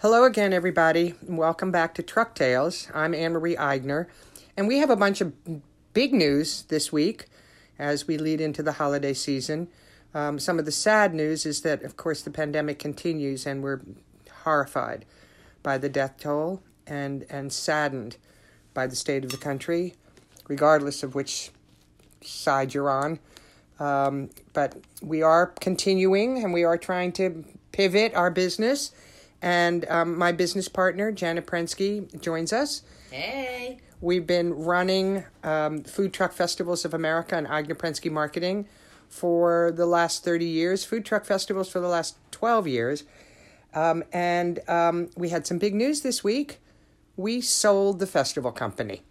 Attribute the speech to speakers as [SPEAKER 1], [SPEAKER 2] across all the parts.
[SPEAKER 1] Hello again, everybody. Welcome back to Truck Tales. I'm Anne Marie Aigner, and we have a bunch of big news this week as we lead into the holiday season. Um, some of the sad news is that, of course, the pandemic continues, and we're horrified by the death toll and and saddened by the state of the country, regardless of which side you're on. Um, but we are continuing, and we are trying to pivot our business. And um, my business partner, Janet Prensky, joins us.
[SPEAKER 2] Hey.
[SPEAKER 1] We've been running um, Food Truck Festivals of America and Aigner Prensky Marketing for the last 30 years, Food Truck Festivals for the last 12 years. Um, and um, we had some big news this week. We sold the festival company,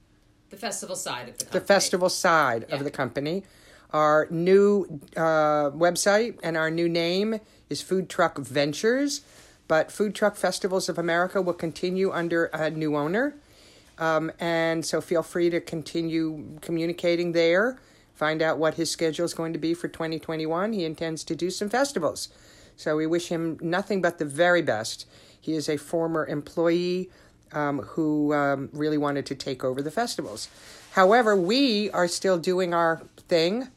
[SPEAKER 2] The festival side of the
[SPEAKER 1] the
[SPEAKER 2] company.
[SPEAKER 1] festival side
[SPEAKER 2] Yeah.
[SPEAKER 1] of the company. Our new uh, website and our new name is Food Truck Ventures, but Food Truck Festivals of America will continue under a new owner. Um, and so feel free to continue communicating there. Find out what his schedule is going to be for 2021. He intends to do some festivals. So we wish him nothing but the very best. He is a former employee um, who um, really wanted to take over the festivals. However, we are still doing our thing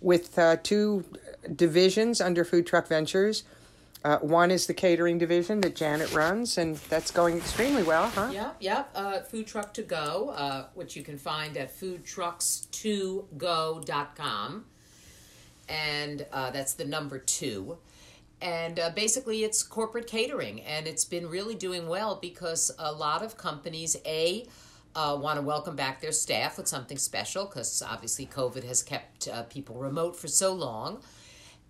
[SPEAKER 1] with uh, two divisions under Food Truck Ventures. Uh, one is the catering division that Janet runs, and that's going extremely well, huh?
[SPEAKER 2] Yep, yep. Uh, food Truck to Go, uh, which you can find at foodtrucks2go.com. And uh, that's the number two. And uh, basically, it's corporate catering. And it's been really doing well because a lot of companies, A, uh, want to welcome back their staff with something special because obviously COVID has kept people remote for so long.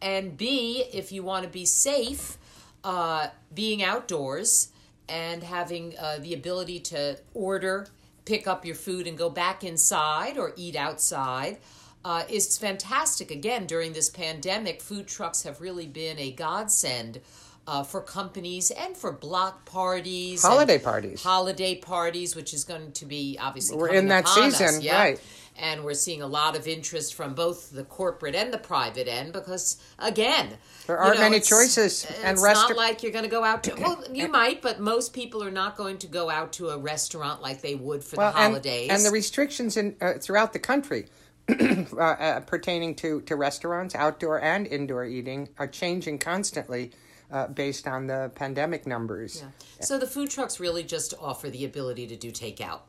[SPEAKER 2] And B, if you want to be safe, uh, being outdoors and having uh, the ability to order, pick up your food, and go back inside or eat outside uh, is fantastic. Again, during this pandemic, food trucks have really been a godsend. Uh, for companies and for block parties,
[SPEAKER 1] Holiday parties.
[SPEAKER 2] holiday parties, which is going to be obviously
[SPEAKER 1] We're in that
[SPEAKER 2] us,
[SPEAKER 1] season,
[SPEAKER 2] yeah.
[SPEAKER 1] right.
[SPEAKER 2] And we're seeing a lot of interest from both the corporate and the private end because, again,
[SPEAKER 1] There aren't
[SPEAKER 2] know,
[SPEAKER 1] many
[SPEAKER 2] it's-
[SPEAKER 1] choices,
[SPEAKER 2] It's
[SPEAKER 1] and
[SPEAKER 2] not
[SPEAKER 1] resta-
[SPEAKER 2] like you're going to go out to. Well, you might, but most people are not going to go out to a restaurant like they would for the holidays.
[SPEAKER 1] and the restrictions in uh, throughout the country uh, uh, pertaining to, to restaurants, outdoor and indoor eating, are changing constantly uh, based on the pandemic numbers.
[SPEAKER 2] So the food trucks really just offer the ability to do takeout.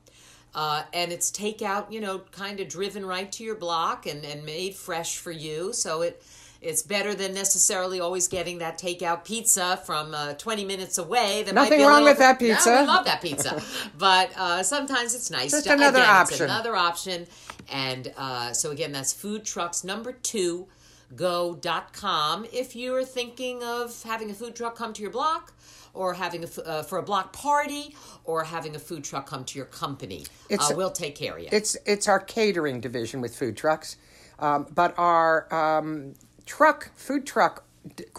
[SPEAKER 2] Uh, and it's takeout, you know, kind of driven right to your block and, and made fresh for you. So it it's better than necessarily always getting that takeout pizza from uh, 20 minutes away. That might
[SPEAKER 1] Nothing wrong
[SPEAKER 2] little-
[SPEAKER 1] with that
[SPEAKER 2] No,
[SPEAKER 1] pizza.
[SPEAKER 2] we love that pizza. but uh, sometimes it's nice.
[SPEAKER 1] Just
[SPEAKER 2] to,
[SPEAKER 1] another
[SPEAKER 2] again,
[SPEAKER 1] option.
[SPEAKER 2] another option. And uh, so again, that's food trucks number two go.com if you're thinking of having a food truck come to your block or having a uh, for a block party or having a food truck come to your company
[SPEAKER 1] It's-
[SPEAKER 2] uh, we'll take care of you
[SPEAKER 1] It's it's our catering division with food trucks, um, but our um, truck food truck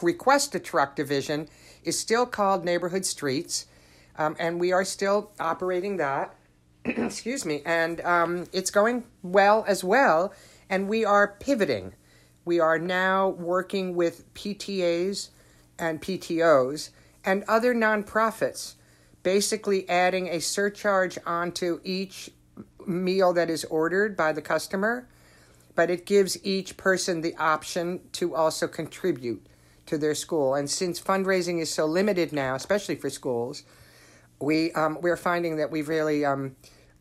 [SPEAKER 1] request a truck division is still called Neighborhood Streets, um, and we are still operating that. Excuse me, and um, it's going well as well. And we are pivoting. We are now working with PTAs and PTOs and other nonprofits, basically adding a surcharge onto each meal that is ordered by the customer, but it gives each person the option to also contribute to their school. And since fundraising is so limited now, especially for schools, we um, we're finding that we really um,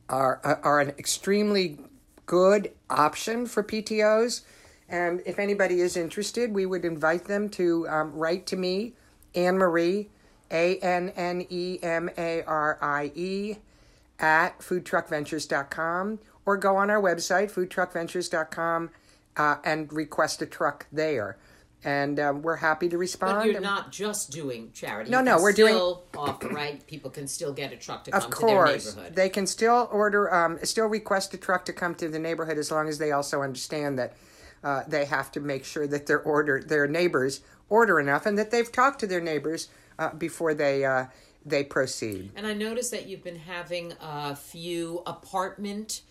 [SPEAKER 1] are are an extremely good option for PTOs. And if anybody is interested, we would invite them to um, write to me, Anne Marie, A N N E M A R I E, at foodtruckventures.com, or go on our website, foodtruckventures.com, uh, and request a truck there. And um, we're happy to respond.
[SPEAKER 2] but you're
[SPEAKER 1] and-
[SPEAKER 2] not just doing charity
[SPEAKER 1] No,
[SPEAKER 2] You
[SPEAKER 1] no, we're doing-
[SPEAKER 2] still offer right people can still get a truck to come
[SPEAKER 1] Of
[SPEAKER 2] to their
[SPEAKER 1] course,
[SPEAKER 2] neighborhood
[SPEAKER 1] they can still order, um, still request a truck to come to the neighborhood as long as they also understand that uh, they have to make sure that their order, their neighbors order enough, and that they've talked to their neighbors uh, before they uh, they proceed.
[SPEAKER 2] And I noticed that you've been having a few apartment,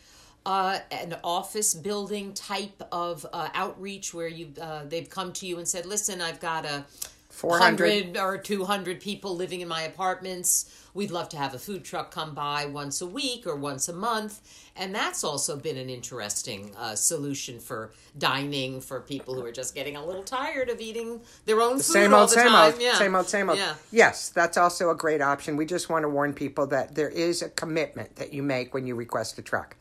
[SPEAKER 2] uh, an office building type of uh, outreach where you uh, they've come to you and said, "Listen, I've got a
[SPEAKER 1] 400
[SPEAKER 2] or 200 people living in my apartments. We'd love to have a food truck come by once a week or once a month. And that's also been an interesting uh, solution for dining for people who are just getting a little tired of eating their own food
[SPEAKER 1] same
[SPEAKER 2] all
[SPEAKER 1] old,
[SPEAKER 2] the
[SPEAKER 1] same
[SPEAKER 2] time.
[SPEAKER 1] old,
[SPEAKER 2] yeah.
[SPEAKER 1] same old, same old.
[SPEAKER 2] Yeah.
[SPEAKER 1] Yes, that's also a great option. We just want to warn people that there is a commitment that you make when you request a truck.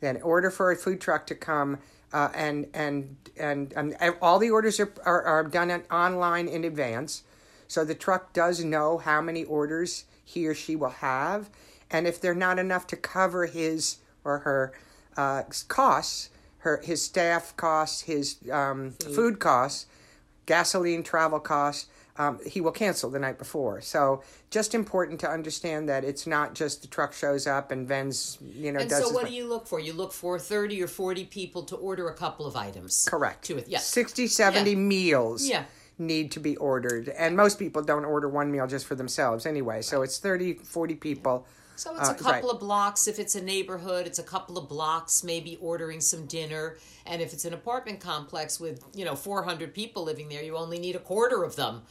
[SPEAKER 1] That in order for a food truck to come, uh, and, and and and all the orders are are, are done on- online in advance, so the truck does know how many orders he or she will have, and if they're not enough to cover his or her uh, costs, her his staff costs, his um, food costs, gasoline, travel costs, um, he will cancel the night before. So just important to understand that it's not just the truck shows up and Ven's, you know,
[SPEAKER 2] And so, what do you look for? You look for 30 or 40 people to order a couple of items.
[SPEAKER 1] Correct.
[SPEAKER 2] To it. Yeah.
[SPEAKER 1] 60, 70
[SPEAKER 2] Yeah.
[SPEAKER 1] meals
[SPEAKER 2] Yeah.
[SPEAKER 1] need to be ordered. And most people don't order one meal just for themselves anyway. So it's 30, 40 people.
[SPEAKER 2] So it's
[SPEAKER 1] Uh,
[SPEAKER 2] a couple
[SPEAKER 1] right.
[SPEAKER 2] of blocks. If it's a neighborhood, it's a couple of blocks, maybe ordering some dinner. And if it's an apartment complex with, you know, 400 people living there, you only need a quarter of them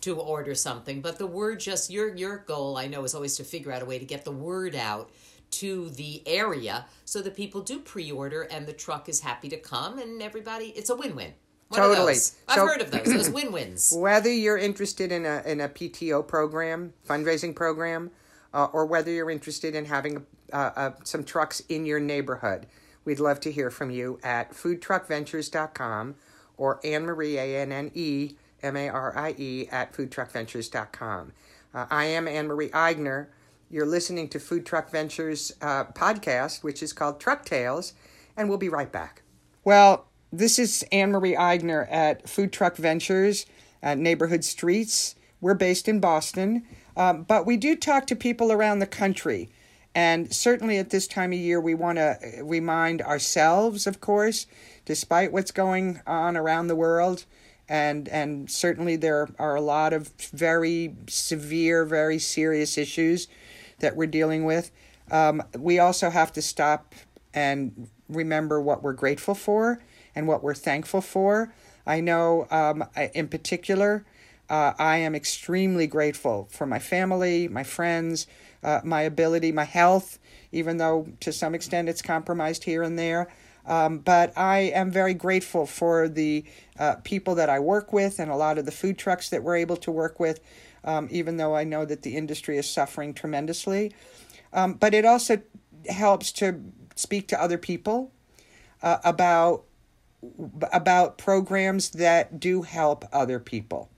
[SPEAKER 2] to order something. But the word just, your, your goal, I know, is always to figure out a way to get the word out to the area so that people do pre order and the truck is happy to come and everybody, it's a win win.
[SPEAKER 1] Totally.
[SPEAKER 2] I've
[SPEAKER 1] So-
[SPEAKER 2] heard of those, those win wins.
[SPEAKER 1] Whether you're interested in a, in a PTO program, fundraising program, uh, or whether you're interested in having uh, uh, some trucks in your neighborhood, we'd love to hear from you at foodtruckventures.com or Anne Marie, A N N E M A R I E, at foodtruckventures.com. Uh, I am Anne Marie Aigner. You're listening to Food Truck Ventures uh, podcast, which is called Truck Tales, and we'll be right back. Well, this is Anne Marie Aigner at Food Truck Ventures at Neighborhood Streets. We're based in Boston, um, but we do talk to people around the country. And certainly at this time of year, we want to remind ourselves, of course, despite what's going on around the world. And, and certainly there are a lot of very severe, very serious issues that we're dealing with. Um, we also have to stop and remember what we're grateful for and what we're thankful for. I know, um, in particular, uh, I am extremely grateful for my family, my friends, uh, my ability, my health, even though to some extent it's compromised here and there. Um, but I am very grateful for the uh, people that I work with and a lot of the food trucks that we're able to work with, um, even though I know that the industry is suffering tremendously. Um, but it also helps to speak to other people uh, about about programs that do help other people.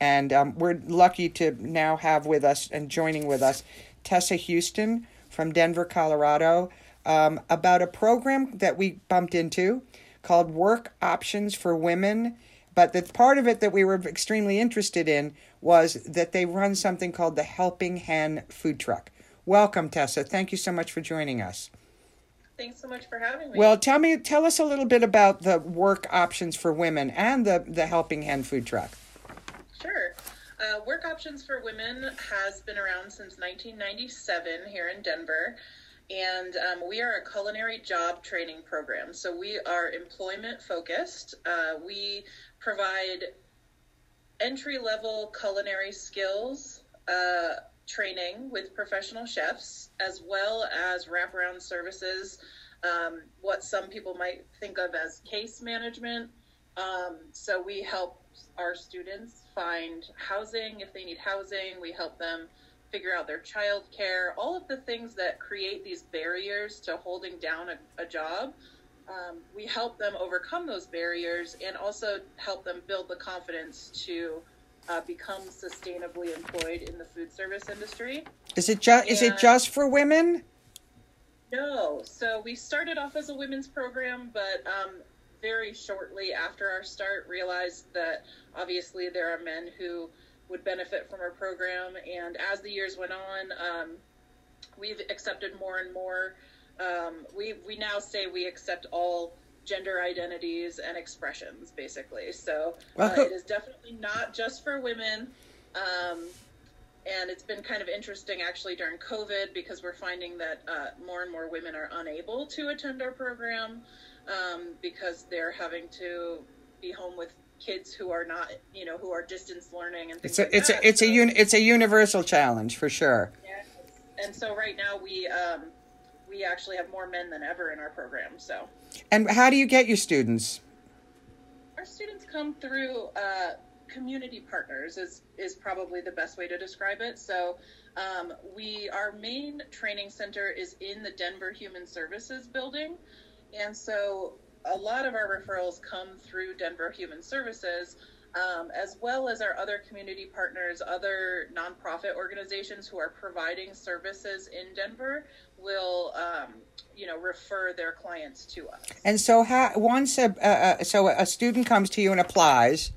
[SPEAKER 1] And um, we're lucky to now have with us and joining with us Tessa Houston from Denver, Colorado, um, about a program that we bumped into called Work Options for Women. But the part of it that we were extremely interested in was that they run something called the Helping Hand Food Truck. Welcome, Tessa. Thank you so much for joining us.
[SPEAKER 3] Thanks so much for having me.
[SPEAKER 1] Well, tell me, tell us a little bit about the work options for women and the the Helping Hand food truck.
[SPEAKER 3] Sure. Uh, Work Options for Women has been around since 1997 here in Denver, and um, we are a culinary job training program. So we are employment focused. Uh, we provide entry level culinary skills uh, training with professional chefs, as well as wraparound services. Um, what some people might think of as case management. Um, so we help our students find housing if they need housing. We help them figure out their child care, all of the things that create these barriers to holding down a, a job. Um, we help them overcome those barriers and also help them build the confidence to uh, become sustainably employed in the food service industry.
[SPEAKER 1] Is it just is it just for women?
[SPEAKER 3] No. So we started off as a women's program, but um, very shortly after our start, realized that obviously there are men who would benefit from our program. And as the years went on, um, we've accepted more and more. Um, we we now say we accept all gender identities and expressions, basically. So uh, it is definitely not just for women. Um, and it's been kind of interesting actually during COVID because we're finding that uh, more and more women are unable to attend our program um, because they're having to be home with kids who are not, you know, who are distance learning and
[SPEAKER 1] It's a
[SPEAKER 3] like
[SPEAKER 1] it's
[SPEAKER 3] that.
[SPEAKER 1] a it's a
[SPEAKER 3] So-
[SPEAKER 1] un, it's a universal challenge for sure.
[SPEAKER 3] Yes. And so right now we um, we actually have more men than ever in our program. So
[SPEAKER 1] And how do you get your students?
[SPEAKER 3] our students come through uh, community partners is is probably the best way to describe it. So um, we our main training center is in the Denver Human Services building, and so a lot of our referrals come through Denver Human Services. Um, as well as our other community partners, other nonprofit organizations who are providing services in Denver, will um, you know refer their clients to us.
[SPEAKER 1] And so, how, once a uh, so a student comes to you and applies,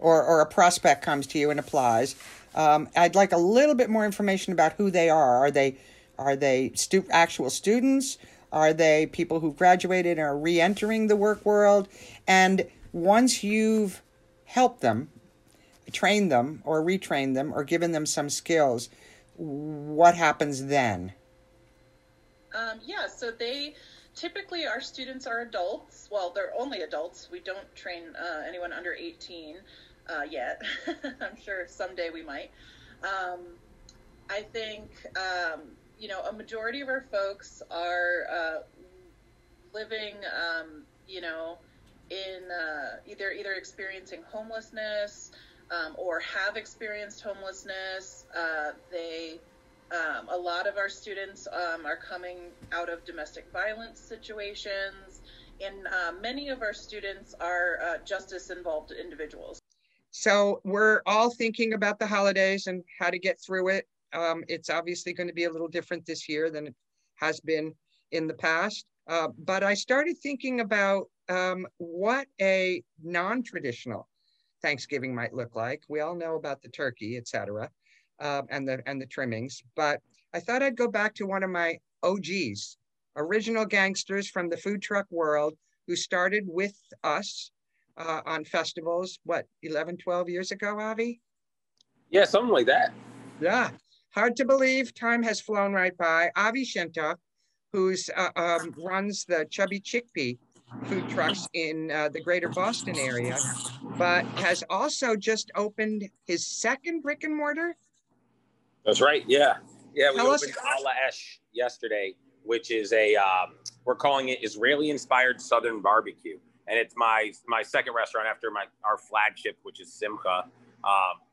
[SPEAKER 1] or or a prospect comes to you and applies, um, I'd like a little bit more information about who they are. Are they are they stu- actual students? Are they people who've graduated and are re-entering the work world? And once you've helped them, trained them, or retrained them, or given them some skills, what happens then?
[SPEAKER 3] Um, yeah, so they typically our students are adults. Well, they're only adults. We don't train uh, anyone under 18 uh, yet. I'm sure someday we might. Um, I think um, you know a majority of our folks are uh, living, um, you know, in uh, either either experiencing homelessness um, or have experienced homelessness. Uh, they um, a lot of our students um, are coming out of domestic violence situations, and uh, many of our students are uh, justice involved individuals.
[SPEAKER 1] So we're all thinking about the holidays and how to get through it. Um, it's obviously going to be a little different this year than it has been in the past. Uh, but I started thinking about um, what a non-traditional Thanksgiving might look like. We all know about the turkey, et cetera, uh, and the and the trimmings. But I thought I'd go back to one of my OGs, original gangsters from the food truck world, who started with us uh, on festivals, what, 11, 12 years ago, Avi?
[SPEAKER 4] Yeah, something like that.
[SPEAKER 1] Yeah. Hard to believe. Time has flown right by. Avi Shemtov, who's uh, um, runs the Chubby Chickpea food trucks in uh, the greater Boston area, but has also just opened his second brick and mortar.
[SPEAKER 4] That's right. Yeah. Yeah. We
[SPEAKER 1] Tell
[SPEAKER 4] opened Ala Esh yesterday, which is a, um, we're calling it Israeli inspired Southern barbecue. And it's my, my second restaurant after my, our flagship, which is Simcha, um,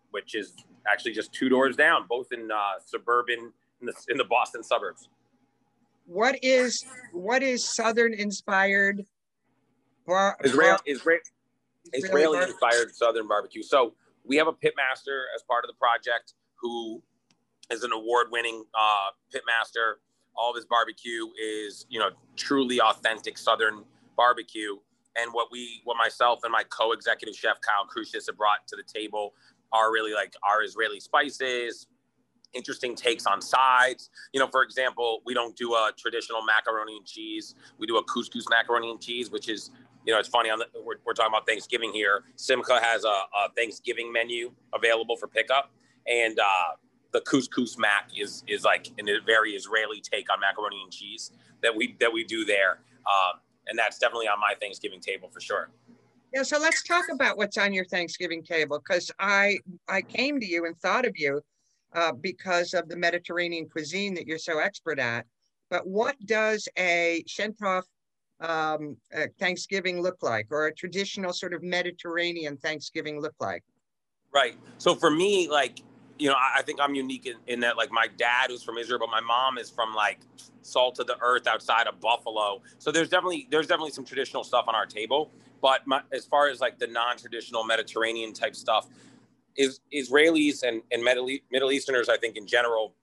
[SPEAKER 4] which is actually just two doors down, both in uh, suburban, in the, in the Boston suburbs.
[SPEAKER 1] What is what is Southern inspired? Bar,
[SPEAKER 4] Israel, Israel,
[SPEAKER 1] Israeli
[SPEAKER 4] inspired Southern barbecue. So we have a pitmaster as part of the project who is an award winning uh, pit master. All of his barbecue is, you know, truly authentic Southern barbecue. And what we, what myself and my co-executive chef Kyle Crucius have brought to the table are really like our Israeli spices, interesting takes on sides. You know, for example, we don't do a traditional macaroni and cheese. We do a couscous macaroni and cheese, which is you know, it's funny. On the, we're, we're talking about Thanksgiving here. Simcha has a, a Thanksgiving menu available for pickup, and uh, the couscous mac is is like a very Israeli take on macaroni and cheese that we that we do there, um, and that's definitely on my Thanksgiving table for sure.
[SPEAKER 1] Yeah, so let's talk about what's on your Thanksgiving table because I I came to you and thought of you uh, because of the Mediterranean cuisine that you're so expert at. But what does a Shemtov um, Thanksgiving look like, or a traditional sort of Mediterranean Thanksgiving look like?
[SPEAKER 4] Right. So for me, like, you know, I, think I'm unique in, in that, like, my dad who's from Israel, but my mom is from like salt of the earth outside of Buffalo. So there's definitely there's definitely some traditional stuff on our table. But my, as far as like the non-traditional Mediterranean type stuff, is Israelis and, and Middle, Middle Easterners, I think in general,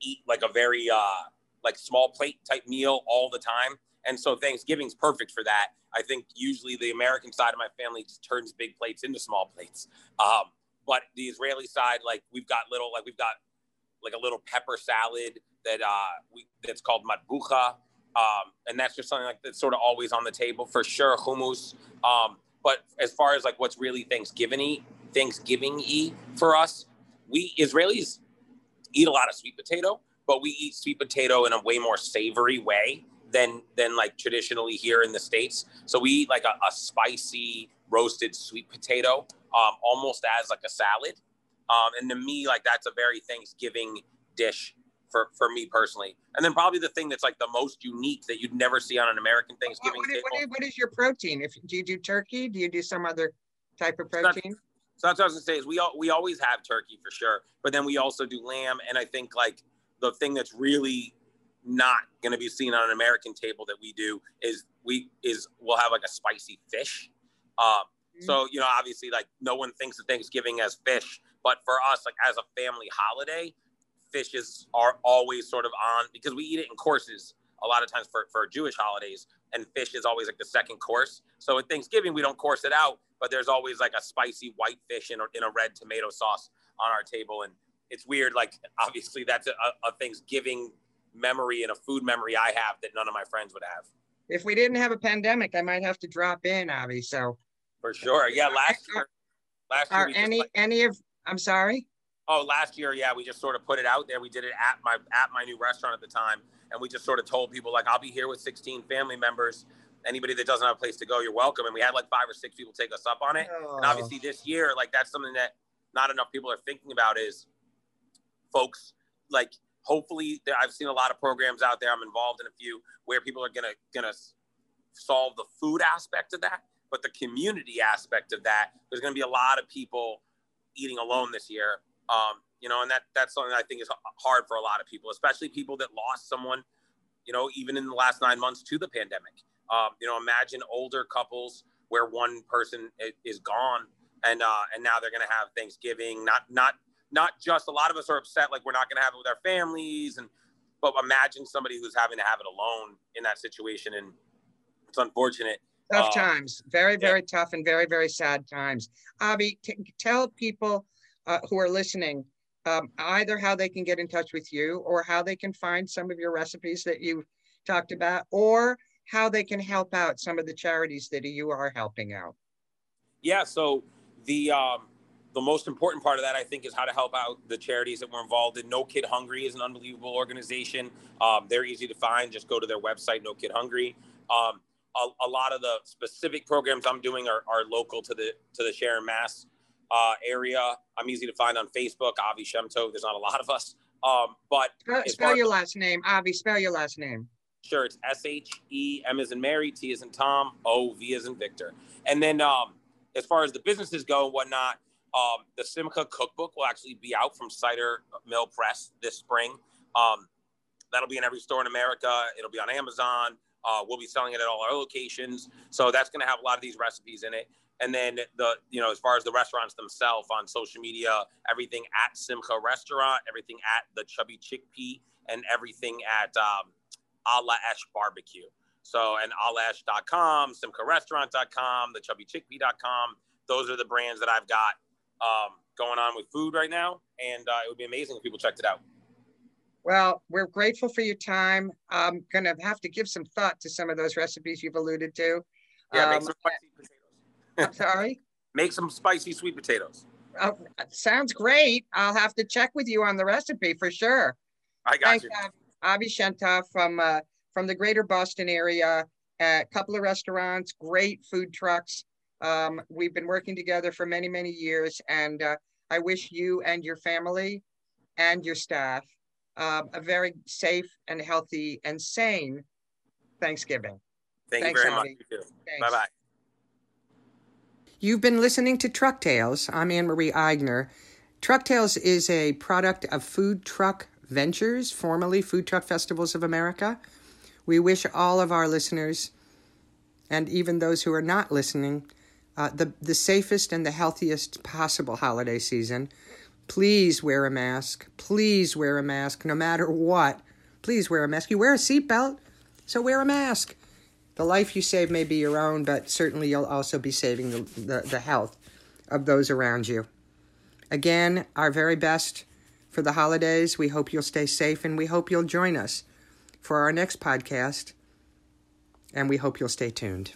[SPEAKER 4] eat like a very uh, like small plate type meal all the time. And so Thanksgiving's perfect for that. I think usually the American side of my family just turns big plates into small plates. Um, but the Israeli side, like we've got little, like we've got like a little pepper salad that uh, we that's called matbucha, um, and that's just something like that's sort of always on the table for sure. Hummus, um, but as far as like what's really Thanksgiving Thanksgiving y for us, we Israelis eat a lot of sweet potato, but we eat sweet potato in a way more savory way than than like traditionally here in the states. So we eat like a, a spicy roasted sweet potato, um, almost as like a salad. Um, and to me, like that's a very Thanksgiving dish for for me personally. And then probably the thing that's like the most unique that you'd never see on an American Thanksgiving
[SPEAKER 1] what,
[SPEAKER 4] table.
[SPEAKER 1] what, is, what is your protein? If do you do turkey? Do you do some other type of protein?
[SPEAKER 4] So that's what I was gonna say is we all, we always have turkey for sure, but then we also do lamb. And I think like the thing that's really not going to be seen on an American table that we do is we is we'll have like a spicy fish. Um, So you know, obviously, like no one thinks of Thanksgiving as fish, but for us, like as a family holiday, fishes are always sort of on because we eat it in courses a lot of times for, for Jewish holidays, and fish is always like the second course. So at Thanksgiving, we don't course it out, but there's always like a spicy white fish in in a red tomato sauce on our table. And it's weird, like obviously that's a, a Thanksgiving memory and a food memory I have that none of my friends would have.
[SPEAKER 1] If we didn't have a pandemic, I might have to drop in, Avi. So
[SPEAKER 4] for sure, yeah. Last year, last
[SPEAKER 1] year, are any like, any of I'm sorry.
[SPEAKER 4] Oh, last year, yeah, we just sort of put it out there. We did it at my at my new restaurant at the time, and we just sort of told people like, I'll be here with 16 family members. Anybody that doesn't have a place to go, you're welcome. And we had like five or six people take us up on it. Oh. And obviously, this year, like that's something that not enough people are thinking about is folks like hopefully I've seen a lot of programs out there. I'm involved in a few where people are gonna gonna solve the food aspect of that, but the community aspect of that. There's gonna be a lot of people eating alone this year. Um, you know, and that that's something I think is hard for a lot of people, especially people that lost someone. You know, even in the last nine months to the pandemic. Um, you know, imagine older couples where one person is gone and uh, and now they're gonna have Thanksgiving, not not not just a lot of us are upset like we're not going to have it with our families and but imagine somebody who's having to have it alone in that situation and it's unfortunate
[SPEAKER 1] tough uh, times very very yeah. tough and very very sad times avi t- tell people uh, who are listening um, either how they can get in touch with you or how they can find some of your recipes that you talked about or how they can help out some of the charities that you are helping out
[SPEAKER 4] yeah so the um, the most important part of that, I think, is how to help out the charities that we're involved in. No Kid Hungry is an unbelievable organization. Um, they're easy to find. Just go to their website, No Kid Hungry. Um, a, a, lot of the specific programs I'm doing are, are local to the to the Sharon Mass uh, area. I'm easy to find on Facebook. Avi Shemtov. There's not a lot of us, um, but
[SPEAKER 1] spell, spell your last name, Avi. Spell your last name.
[SPEAKER 4] Sure, it's S H E M as in Mary, T as in Tom, O V as in Victor. And then um, as far as the businesses go and whatnot, um, the Simcha cookbook will actually be out from Cider Mill Press this spring. Um, that'll be in every store in America. It'll be on Amazon. Uh, we'll be selling it at all our locations. So that's going to have a lot of these recipes in it. And then the, you know, as far as the restaurants themselves on social media, everything at Simcha Restaurant, everything at the Chubby Chickpea, and everything at um, Ala Esh Barbecue. So, and alaesh.com, simcharestaurant.com, thechubbychickpea.com. Those are the brands that I've got um, going on with food right now, and uh, it would be amazing if people checked it out.
[SPEAKER 1] Well, we're grateful for your time. I'm going to have to give some thought to some of those recipes you've alluded to.
[SPEAKER 4] Yeah, um, make some spicy potatoes.
[SPEAKER 1] I'm sorry?
[SPEAKER 4] make some spicy sweet potatoes.
[SPEAKER 1] Oh, sounds great. I'll have to check with you on the recipe for sure.
[SPEAKER 4] I got Thanks, you.
[SPEAKER 1] Avi Shemtov from uh, from the greater Boston area. A couple of restaurants, great food trucks. Um, we've been working together for many, many years, and uh, I wish you and your family and your staff uh, a very safe and healthy and sane Thanksgiving.
[SPEAKER 4] Thank Thanks, you very Avi. much. Bye bye.
[SPEAKER 1] You've been listening to Truck Tales. I'm Anne Marie Aigner. Truck Tales is a product of Food Truck Ventures, formerly Food Truck Festivals of America. We wish all of our listeners, and even those who are not listening, uh, the, the safest and the healthiest possible holiday season. Please wear a mask. Please wear a mask no matter what. Please wear a mask. You wear a seatbelt, so wear a mask. The life you save may be your own, but certainly you'll also be saving the, the, the health of those around you. Again, our very best for the holidays. We hope you'll stay safe and we hope you'll join us for our next podcast. And we hope you'll stay tuned.